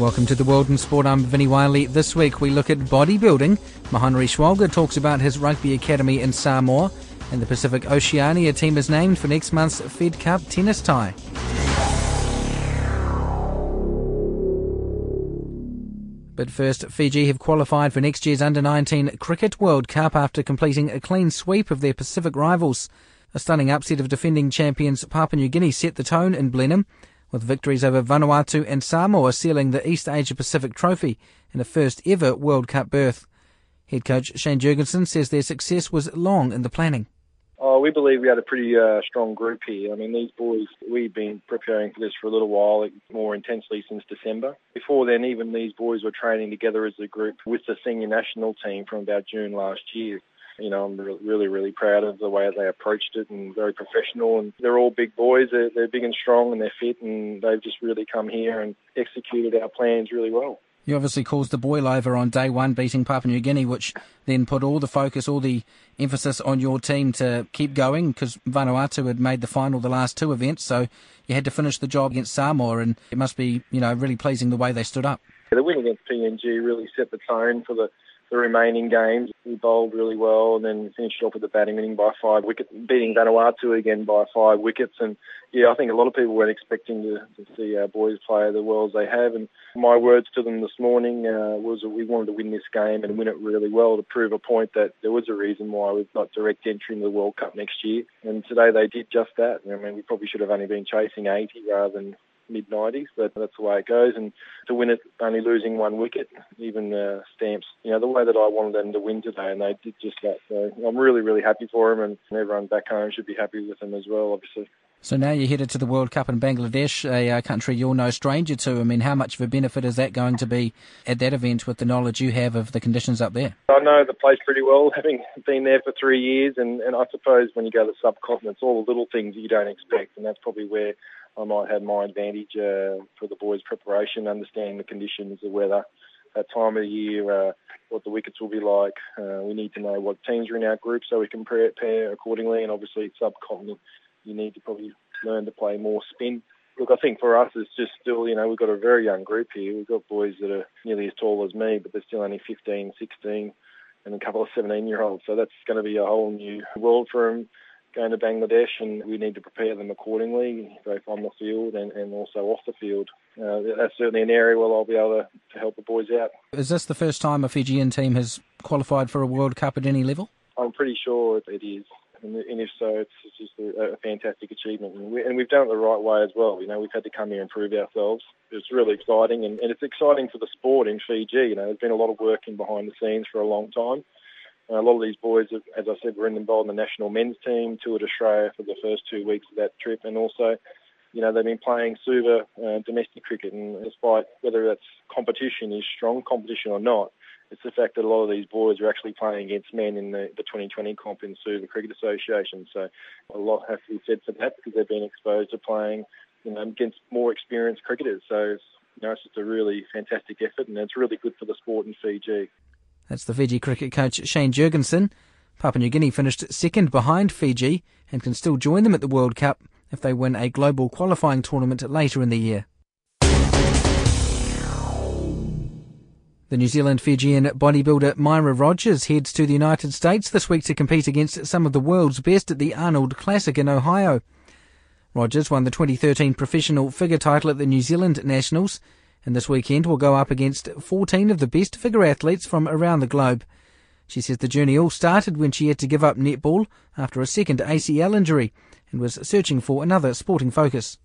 Welcome to the World in Sport. I'm Vinnie Wylie. This week we look at bodybuilding. Mahonri Schwalger talks about his rugby academy in Samoa, and the Pacific Oceania team is named for next month's Fed Cup tennis tie. But first, Fiji have qualified for next year's Under 19 Cricket World Cup after completing a clean sweep of their Pacific rivals. A stunning upset of defending champions Papua New Guinea set the tone in Blenheim with victories over Vanuatu and Samoa sealing the East Asia Pacific Trophy in a first ever World Cup berth. Head coach Shane Jurgensen says their success was long in the planning. Oh, we believe we had a pretty uh, strong group here. I mean, these boys, we've been preparing for this for a little while, more intensely since December. Before then, even these boys were training together as a group with the senior national team from about June last year you know, I'm really, really proud of the way they approached it and very professional. And they're all big boys. They're, they're big and strong and they're fit and they've just really come here and executed our plans really well. You obviously caused the boil over on day one, beating Papua New Guinea, which then put all the focus, all the emphasis on your team to keep going because Vanuatu had made the final the last two events, so you had to finish the job against Samoa, and it must be, you know, really pleasing the way they stood up. The win against PNG really set the tone for the the remaining games. We bowled really well and then finished off with the batting winning by five wickets, beating Vanuatu again by five wickets. And yeah, I think a lot of people weren't expecting to, to see our boys play the as they have. And my words to them this morning uh, was that we wanted to win this game and win it really well to prove a point that there was a reason why we've got direct entry in the World Cup next year. And today they did just that. I mean, we probably should have only been chasing 80 rather than mid 90s, but that's the way it goes. And to win it, only losing one wicket, even uh, stamps, you know, the way that I wanted them to win today, and they did just that. So I'm really, really happy for them, and everyone back home should be happy with them as well, obviously. So now you're headed to the World Cup in Bangladesh, a uh, country you're no stranger to. I mean, how much of a benefit is that going to be at that event with the knowledge you have of the conditions up there? I know the place pretty well, having been there for three years, and, and I suppose when you go to the subcontinent, it's all the little things you don't expect, and that's probably where I might have my advantage uh, for the boys' preparation, understanding the conditions, the weather, that time of the year, uh, what the wickets will be like. Uh, we need to know what teams are in our group so we can prepare accordingly. And obviously, subcontinent, you need to probably learn to play more spin. Look, I think for us, it's just still, you know, we've got a very young group here. We've got boys that are nearly as tall as me, but they're still only 15, 16, and a couple of 17 year olds. So that's going to be a whole new world for them going to Bangladesh, and we need to prepare them accordingly, both on the field and, and also off the field. Uh, that's certainly an area where I'll be able to, to help the boys out. Is this the first time a Fijian team has qualified for a World Cup at any level? I'm pretty sure it is. And, if so, it's, just a, fantastic achievement. And, we, have done it the right way as well. You know, we've had to come here and prove ourselves. It's really exciting, and, and it's exciting for the sport in Fiji. You know, there's been a lot of working behind the scenes for a long time a lot of these boys, as I said, were involved in the national men's team, toured Australia for the first two weeks of that trip, and also, you know, they've been playing Suva uh, domestic cricket. And despite whether that's competition is strong competition or not, it's the fact that a lot of these boys are actually playing against men in the, the 2020 comp in Suva Cricket Association. So a lot has to be said for that because they've been exposed to playing, you know, against more experienced cricketers. So you know, it's just a really fantastic effort, and it's really good for the sport in Fiji. That's the Fiji cricket coach Shane Jurgensen. Papua New Guinea finished second behind Fiji and can still join them at the World Cup if they win a global qualifying tournament later in the year. The New Zealand Fijian bodybuilder Myra Rogers heads to the United States this week to compete against some of the world's best at the Arnold Classic in Ohio. Rogers won the 2013 professional figure title at the New Zealand Nationals and this weekend will go up against 14 of the best figure athletes from around the globe. She says the journey all started when she had to give up netball after a second ACL injury and was searching for another sporting focus.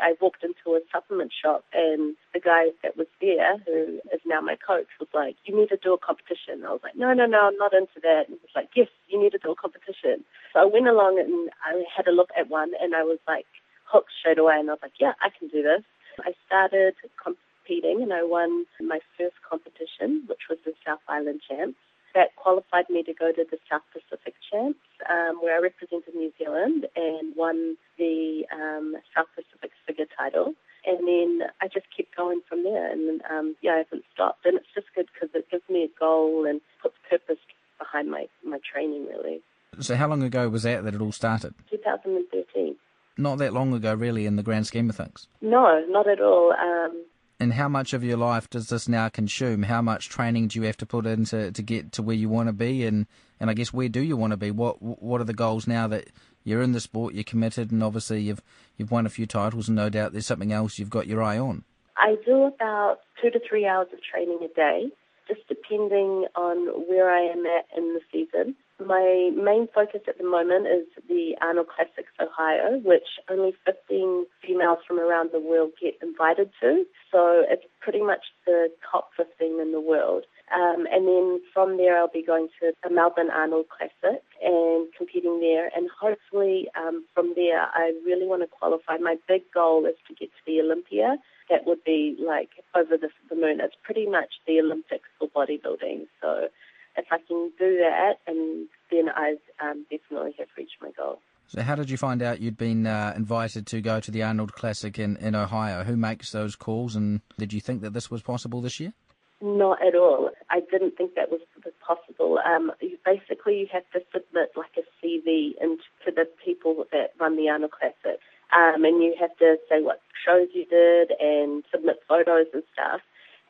I walked into a supplement shop and the guy that was there, who is now my coach, was like, you need to do a competition. I was like, no, no, no, I'm not into that. And he was like, yes, you need to do a competition. So I went along and I had a look at one and I was like hooked straight away and I was like, yeah, I can do this. I started competing and I won my first competition, which was the South Island Champs. That qualified me to go to the South Pacific Champs, um, where I represented New Zealand and won the um, South Pacific figure title. And then I just kept going from there, and um, yeah, I haven't stopped. And it's just good because it gives me a goal and puts purpose behind my my training, really. So, how long ago was that that it all started? 2013. Not that long ago, really, in the grand scheme of things. No, not at all. Um, and how much of your life does this now consume? How much training do you have to put in to, to get to where you want to be? And, and I guess where do you want to be? What what are the goals now that you're in the sport, you're committed, and obviously you've you've won a few titles, and no doubt there's something else you've got your eye on. I do about two to three hours of training a day, just depending on where I am at in the season. My main focus at the moment is the Arnold Classics Ohio, which only 15 females from around the world get invited to. So it's pretty much the top 15 in the world. Um, and then from there, I'll be going to the Melbourne Arnold Classic and competing there. And hopefully, um, from there, I really want to qualify. My big goal is to get to the Olympia. That would be like over the, the moon. It's pretty much the Olympics for bodybuilding. So if I can do that, and then I um, definitely have reached my goal. So, how did you find out you'd been uh, invited to go to the Arnold Classic in, in Ohio? Who makes those calls, and did you think that this was possible this year? Not at all. I didn't think that was possible. Um, you, basically, you have to submit like a CV into the people that run the Arnold Classic, um, and you have to say what shows you did and submit photos and stuff.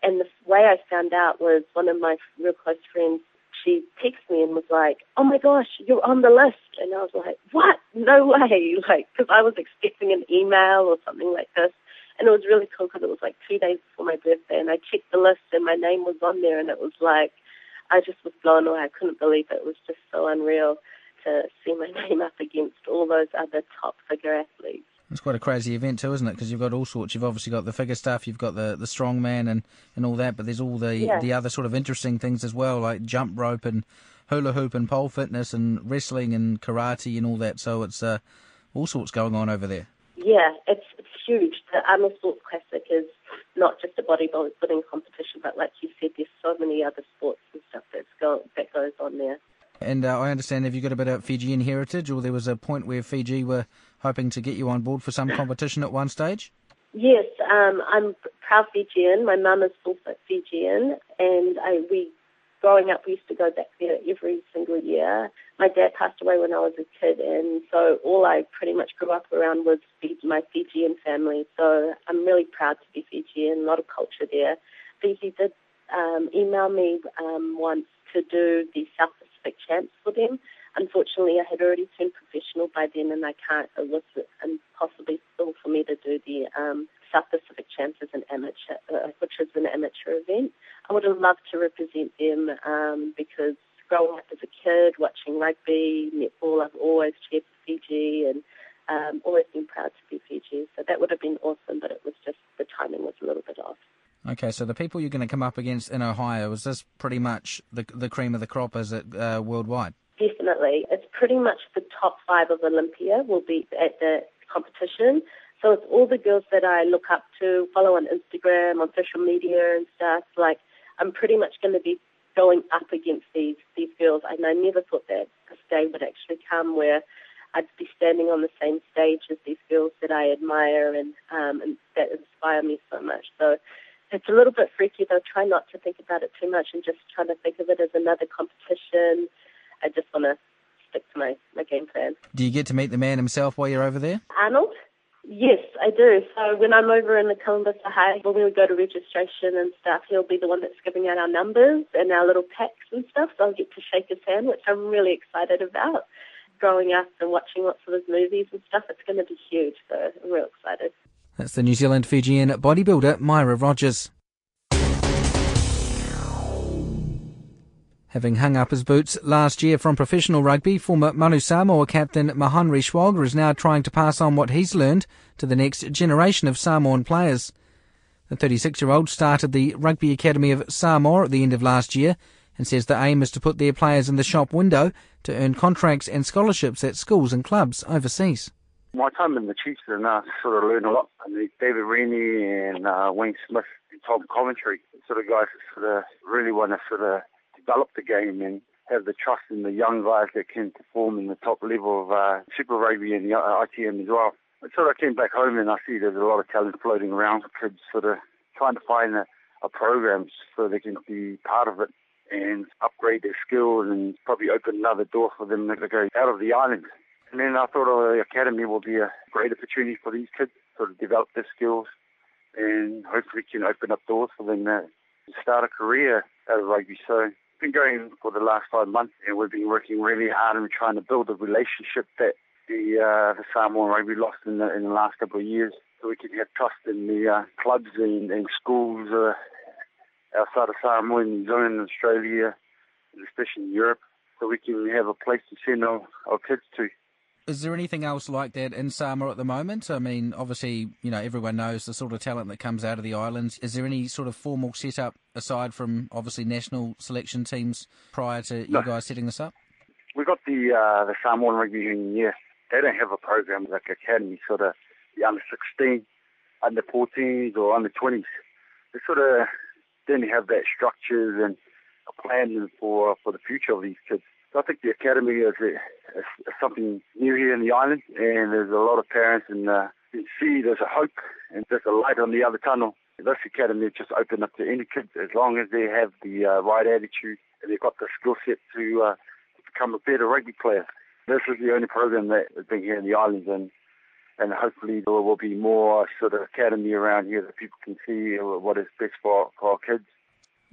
And the way I found out was one of my real close friends she texted me and was like, "Oh my gosh, you're on the list," and I was like, "What? No way!" Like, because I was expecting an email or something like this, and it was really cool because it was like two days before my birthday, and I checked the list and my name was on there, and it was like, I just was blown away. I couldn't believe it. It was just so unreal to see my name up against all those other top figure athletes. It's quite a crazy event too, isn't it? Because you've got all sorts. You've obviously got the figure stuff, you've got the the strongman and and all that, but there's all the yeah. the other sort of interesting things as well, like jump rope and hula hoop and pole fitness and wrestling and karate and all that. So it's uh, all sorts going on over there. Yeah, it's it's huge. The Arnold Sports Classic is not just a bodybuilding competition, but like you said, there's so many other sports and stuff that's go, that goes on there. And uh, I understand, have you got a bit of Fijian heritage, or there was a point where Fiji were hoping to get you on board for some competition at one stage? Yes, um, I'm proud Fijian. My mum is also Fijian, and I, we, growing up, we used to go back there every single year. My dad passed away when I was a kid, and so all I pretty much grew up around was my Fijian family. So I'm really proud to be Fijian. A lot of culture there. Fiji did um, email me um, once to do the South Pacific Champs for them. Unfortunately, I had already turned professional by then, and I can't. It was impossible for me to do the um, South Pacific Champs as an amateur, uh, which is an amateur event. I would have loved to represent them um, because growing up as a kid, watching rugby, netball, I've always cheered for Fiji and um, always been proud to be Fiji. So that would have been awesome, but it was just the timing was a little bit off. Okay, so the people you're going to come up against in Ohio, is this pretty much the, the cream of the crop, is it, uh, worldwide? Definitely. It's pretty much the top five of Olympia will be at the competition. So it's all the girls that I look up to, follow on Instagram, on social media and stuff. Like, I'm pretty much going to be going up against these, these girls. And I never thought that this day would actually come where I'd be standing on the same stage as these girls that I admire and, um, and that inspire me so much. So it's a little bit freaky though. Try not to think about it too much and just try to think of it as another competition. I just want to stick to my, my game plan. Do you get to meet the man himself while you're over there? Arnold? Yes, I do. So when I'm over in the Columbus, Ohio, when we go to registration and stuff, he'll be the one that's giving out our numbers and our little packs and stuff. So I'll get to shake his hand, which I'm really excited about. Growing up and watching lots of his movies and stuff, it's going to be huge. So I'm real excited. That's the New Zealand Fijian bodybuilder Myra Rogers. Having hung up his boots last year from professional rugby, former Manu Samoa captain Mahonri Schwalger is now trying to pass on what he's learned to the next generation of Samoan players. The 36 year old started the Rugby Academy of Samoa at the end of last year and says the aim is to put their players in the shop window to earn contracts and scholarships at schools and clubs overseas. My time in the Chiefs and I sort of learned a lot. I mean, David Rennie and uh, Wayne Smith and Tom Coventry, sort of guys that sort of really want to sort of develop the game and have the trust in the young guys that can perform in the top level of uh, Super Rugby and the ITM as well. So I came back home and I see there's a lot of talent floating around kids sort of trying to find a, a program so they can be part of it and upgrade their skills and probably open another door for them to go out of the island. And then I thought oh, the academy will be a great opportunity for these kids to sort of develop their skills and hopefully can open up doors for them to start a career out of rugby. So been going for the last five months and we've been working really hard and trying to build a relationship that the, uh, the Samoan rugby lost in the, in the last couple of years so we can have trust in the uh, clubs and, and schools uh, outside of Samoa, New Zealand, Australia, and especially in Europe, so we can have a place to send our, our kids to. Is there anything else like that in Samoa at the moment? I mean, obviously, you know, everyone knows the sort of talent that comes out of the islands. Is there any sort of formal setup aside from obviously national selection teams prior to no. you guys setting this up? We've got the uh, the Samoan Rugby Union, yeah. They don't have a program like academy, sort of the under 16, under 14s, or under 20s. They sort of didn't have that structures and a plan for for the future of these kids. So I think the academy is, is, something new here in the island, and there's a lot of parents and uh, you see there's a hope and there's a light on the other tunnel. This academy is just open up to any kid as long as they have the uh, right attitude and they've got the skill set to, uh, become a better rugby player. This is the only program that has been here in the islands, and and hopefully there will be more sort of academy around here that people can see what is best for, for our kids.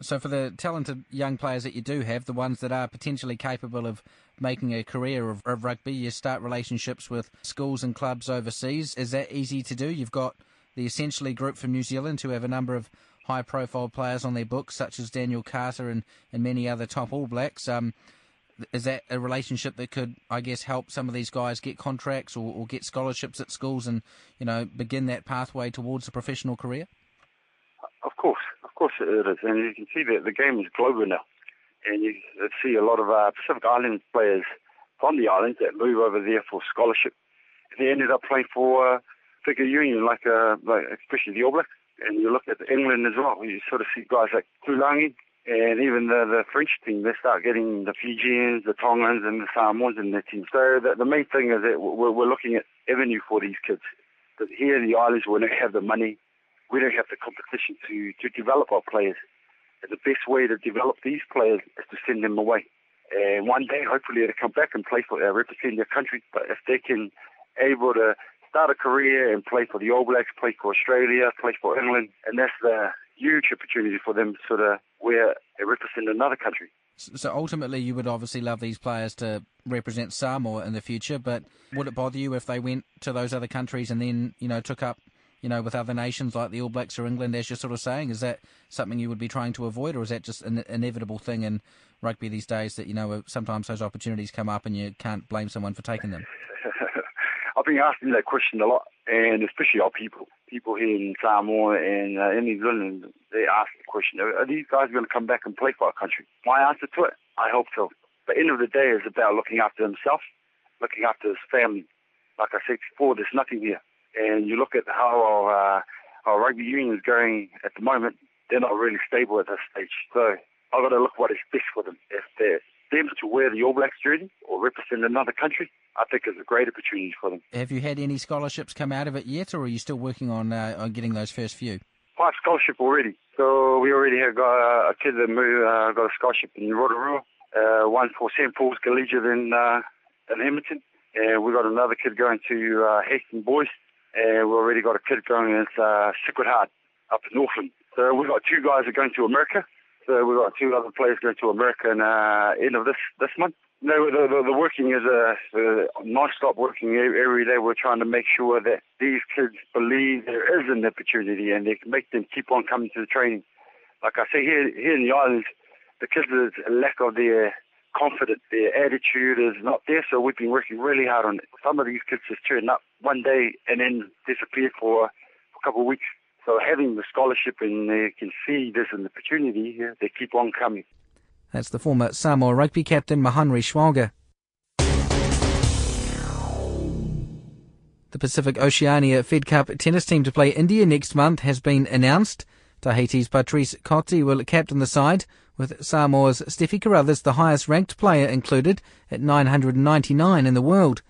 So, for the talented young players that you do have, the ones that are potentially capable of making a career of, of, rugby, you start relationships with schools and clubs overseas. Is that easy to do? You've got the essentially group from New Zealand who have a number of high profile players on their books, such as Daniel Carter and, and many other top All Blacks. Um, is that a relationship that could, I guess, help some of these guys get contracts or, or get scholarships at schools and, you know, begin that pathway towards a professional career? Of course, course it is, and you can see that the game is global now, and you see a lot of uh, Pacific Island players from the islands that move over there for scholarship. They ended up playing for uh, Figure Union, like, uh, like especially the All Blacks, and you look at England as well. You sort of see guys like Tuilagi, and even the, the French team, they start getting the Fijians, the Tongans, and the Samoans in their team. So the, the main thing is that we're, we're looking at avenue for these kids. Because here in the islands, we don't have the money, we don't have the competition to, to develop our players. And the best way to develop these players is to send them away. And one day, hopefully, they'll come back and play for, uh, represent their country. But if they can able to start a career and play for the All Blacks, play for Australia, play for England, and that's the huge opportunity for them sort of where they represent another country. So ultimately, you would obviously love these players to represent Samoa in the future, but would it bother you if they went to those other countries and then, you know, took up, you know, with other nations like the All Blacks or England, as you're sort of saying? Is that something you would be trying to avoid, or is that just an inevitable thing in rugby these days that, you know, sometimes those opportunities come up and you can't blame someone for taking them? I've been asking that question a lot, and especially our people people here in Samoa and uh, in New Zealand, they ask the question, are, these guys going to come back and play for our country? My answer to it, I hope so. But end of the day is about looking after himself, looking after his family. Like I said before, there's nothing here. And you look at how our, uh, our rugby union is going at the moment, they're not really stable at this stage. So I've got to look what is best for them. If they're them to wear the All Blacks jersey or represent another country, I think is a great opportunity for them. Have you had any scholarships come out of it yet, or are you still working on uh, on getting those first few? Five scholarship already. So we already have got uh, a kid that moved, uh, got a scholarship in Rotorua, uh, one for St Paul's Collegiate in uh, in Edmonton, and we got another kid going to uh, Hastings Boys, and we've already got a kid going at uh, Sacred Heart up in Northland. So we've got two guys that are going to America. So we've got two other players going to America in uh, end of this this month. No, the, the, the working is a, a non-stop working every day. We're trying to make sure that these kids believe there is an opportunity and they can make them keep on coming to the training. Like I say, here here in the islands, the kids' lack of their confidence, their attitude is not there. So we've been working really hard on it. Some of these kids just turn up one day and then disappear for, for a couple of weeks. So having the scholarship and they can see there's an opportunity here, they keep on coming. That's the former Samoa rugby captain Mahonri Schwalger. The Pacific Oceania Fed Cup tennis team to play India next month has been announced. Tahiti's Patrice Cotti will on the side, with Samoa's Steffi Carruthers the highest ranked player included at 999 in the world.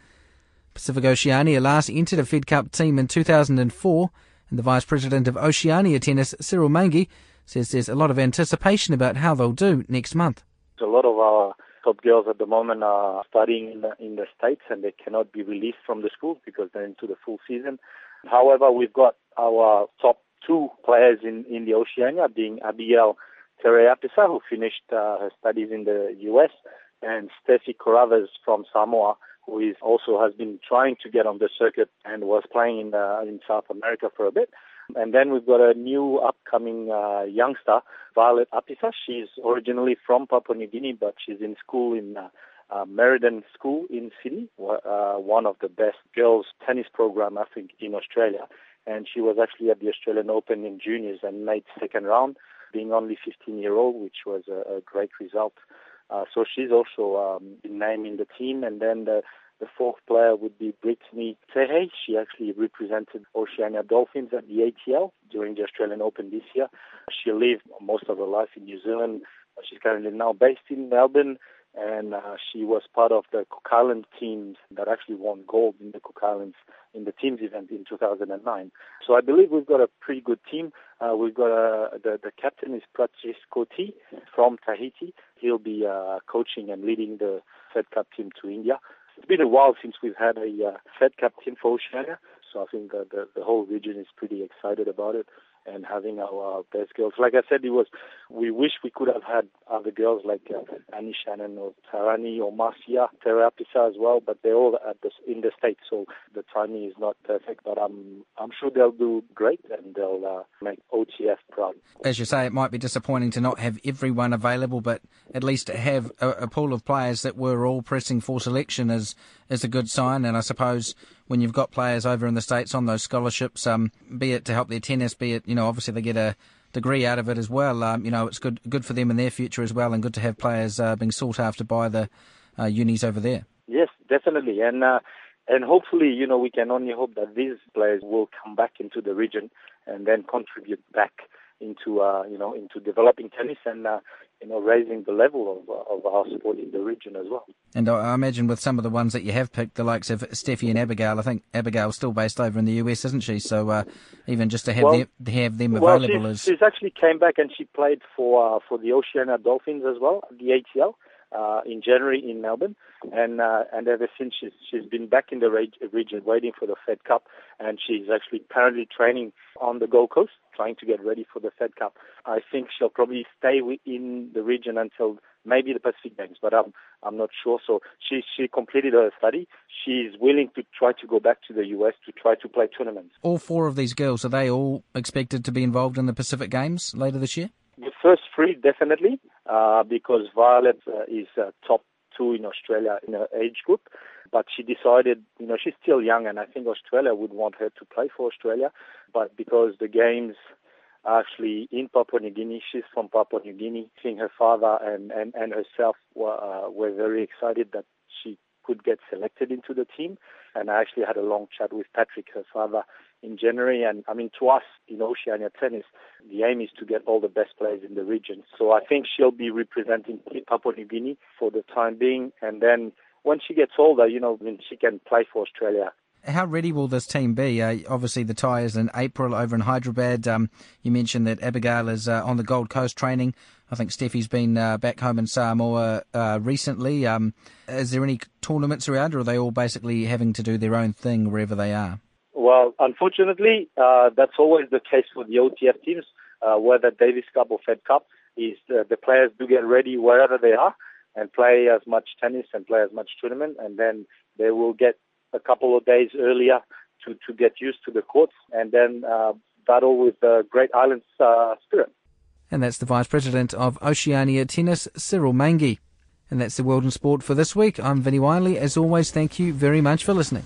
Pacific Oceania last entered a Fed Cup team in 2004, and the Vice President of Oceania Tennis, Cyril Mangi, says there's a lot of anticipation about how they'll do next month. A lot of our top girls at the moment are studying in the, in the States and they cannot be released from the school because they're into the full season. However, we've got our top two players in, in the Oceania, being Abigail Tere-Apisa, who finished uh, her studies in the U.S., and Steffi Carruthers from Samoa, who is also has been trying to get on the circuit and was playing in uh, in South America for a bit. And then we've got a new upcoming uh, youngster, Violet Apisah. She's originally from Papua New Guinea, but she's in school in uh, uh, Meriden School in Sydney, uh, one of the best girls tennis program I think in Australia and she was actually at the Australian Open in juniors and made second round, being only 15 year old, which was a, a great result. Uh, so she's also um, named in the team, and then the the fourth player would be Brittany Tehe. She actually represented Oceania Dolphins at the ATL during the Australian Open this year. She lived most of her life in New Zealand. She's currently now based in Melbourne and uh, she was part of the Cook Island teams that actually won gold in the Cook Islands in the teams event in 2009. So I believe we've got a pretty good team. Uh, we've got uh, the the captain is Patrice Cotti from Tahiti. He'll be uh, coaching and leading the Fed Cup team to India. It's been a while since we've had a uh, Fed Cup team for Oceania, so I think the, the whole region is pretty excited about it and having our best girls. Like I said, it was we wish we could have had other girls like uh, Annie Shannon or Tarani or Marcia Tere-Apisa as well, but they're all at the, in the states, so the timing is not perfect. But I'm I'm sure they'll do great and they'll uh, make OTF proud. As you say, it might be disappointing to not have everyone available, but at least to have a, a pool of players that were all pressing for selection is is a good sign. And I suppose when you've got players over in the states on those scholarships, um, be it to help their tennis, be it you know obviously they get a degree out of it as well. Um, you know it's good good for them in their future as well, and good to have players uh, being sought after by the uh, unis over there. Yes, definitely, and. Uh, and hopefully, you know, we can only hope that these players will come back into the region and then contribute back into uh, you know into developing tennis and uh, you know raising the level of, of our sport in the region as well. And I imagine with some of the ones that you have picked, the likes of Steffi and Abigail, I think Abigail's still based over in the US, isn't she? So uh, even just to have well, them have them available well, she's, is she's actually came back and she played for uh, for the Oceania Dolphins as well, at the ATL uh, in January in Melbourne, and uh, and ever since she's she's been back in the region waiting for the Fed Cup, and she's actually apparently training on the Gold Coast, trying to get ready for the Fed Cup. I think she'll probably stay in the region until maybe the Pacific Games, but I'm I'm not sure. So she she completed her study. She's willing to try to go back to the US to try to play tournaments. All four of these girls are they all expected to be involved in the Pacific Games later this year? The first three definitely, uh, because Violet uh, is uh, top two in Australia in her age group. But she decided, you know, she's still young, and I think Australia would want her to play for Australia. But because the games are actually in Papua New Guinea, she's from Papua New Guinea. Seeing her father and, and, and herself were, uh, were very excited that could get selected into the team. And I actually had a long chat with Patrick, her father, in January. And I mean, to us in Oceania Tennis, the aim is to get all the best players in the region. So I think she'll be representing Papua New Guinea for the time being. And then when she gets older, you know, then she can play for Australia. How ready will this team be? Uh, obviously, the tie is in April over in Hyderabad. Um, you mentioned that Abigail is uh, on the Gold Coast training. I think Steffi's been uh, back home in Samoa uh, recently. Um, is there any tournaments around, or are they all basically having to do their own thing wherever they are? Well, unfortunately, uh, that's always the case for the OTF teams, uh, whether Davis Cup or Fed Cup, is the, the players do get ready wherever they are and play as much tennis and play as much tournament, and then they will get a couple of days earlier to, to get used to the courts and then uh, battle with the Great Islands uh, spirit. And that's the Vice President of Oceania Tennis, Cyril Mangi. And that's the World in Sport for this week. I'm Vinnie Wylie. As always, thank you very much for listening.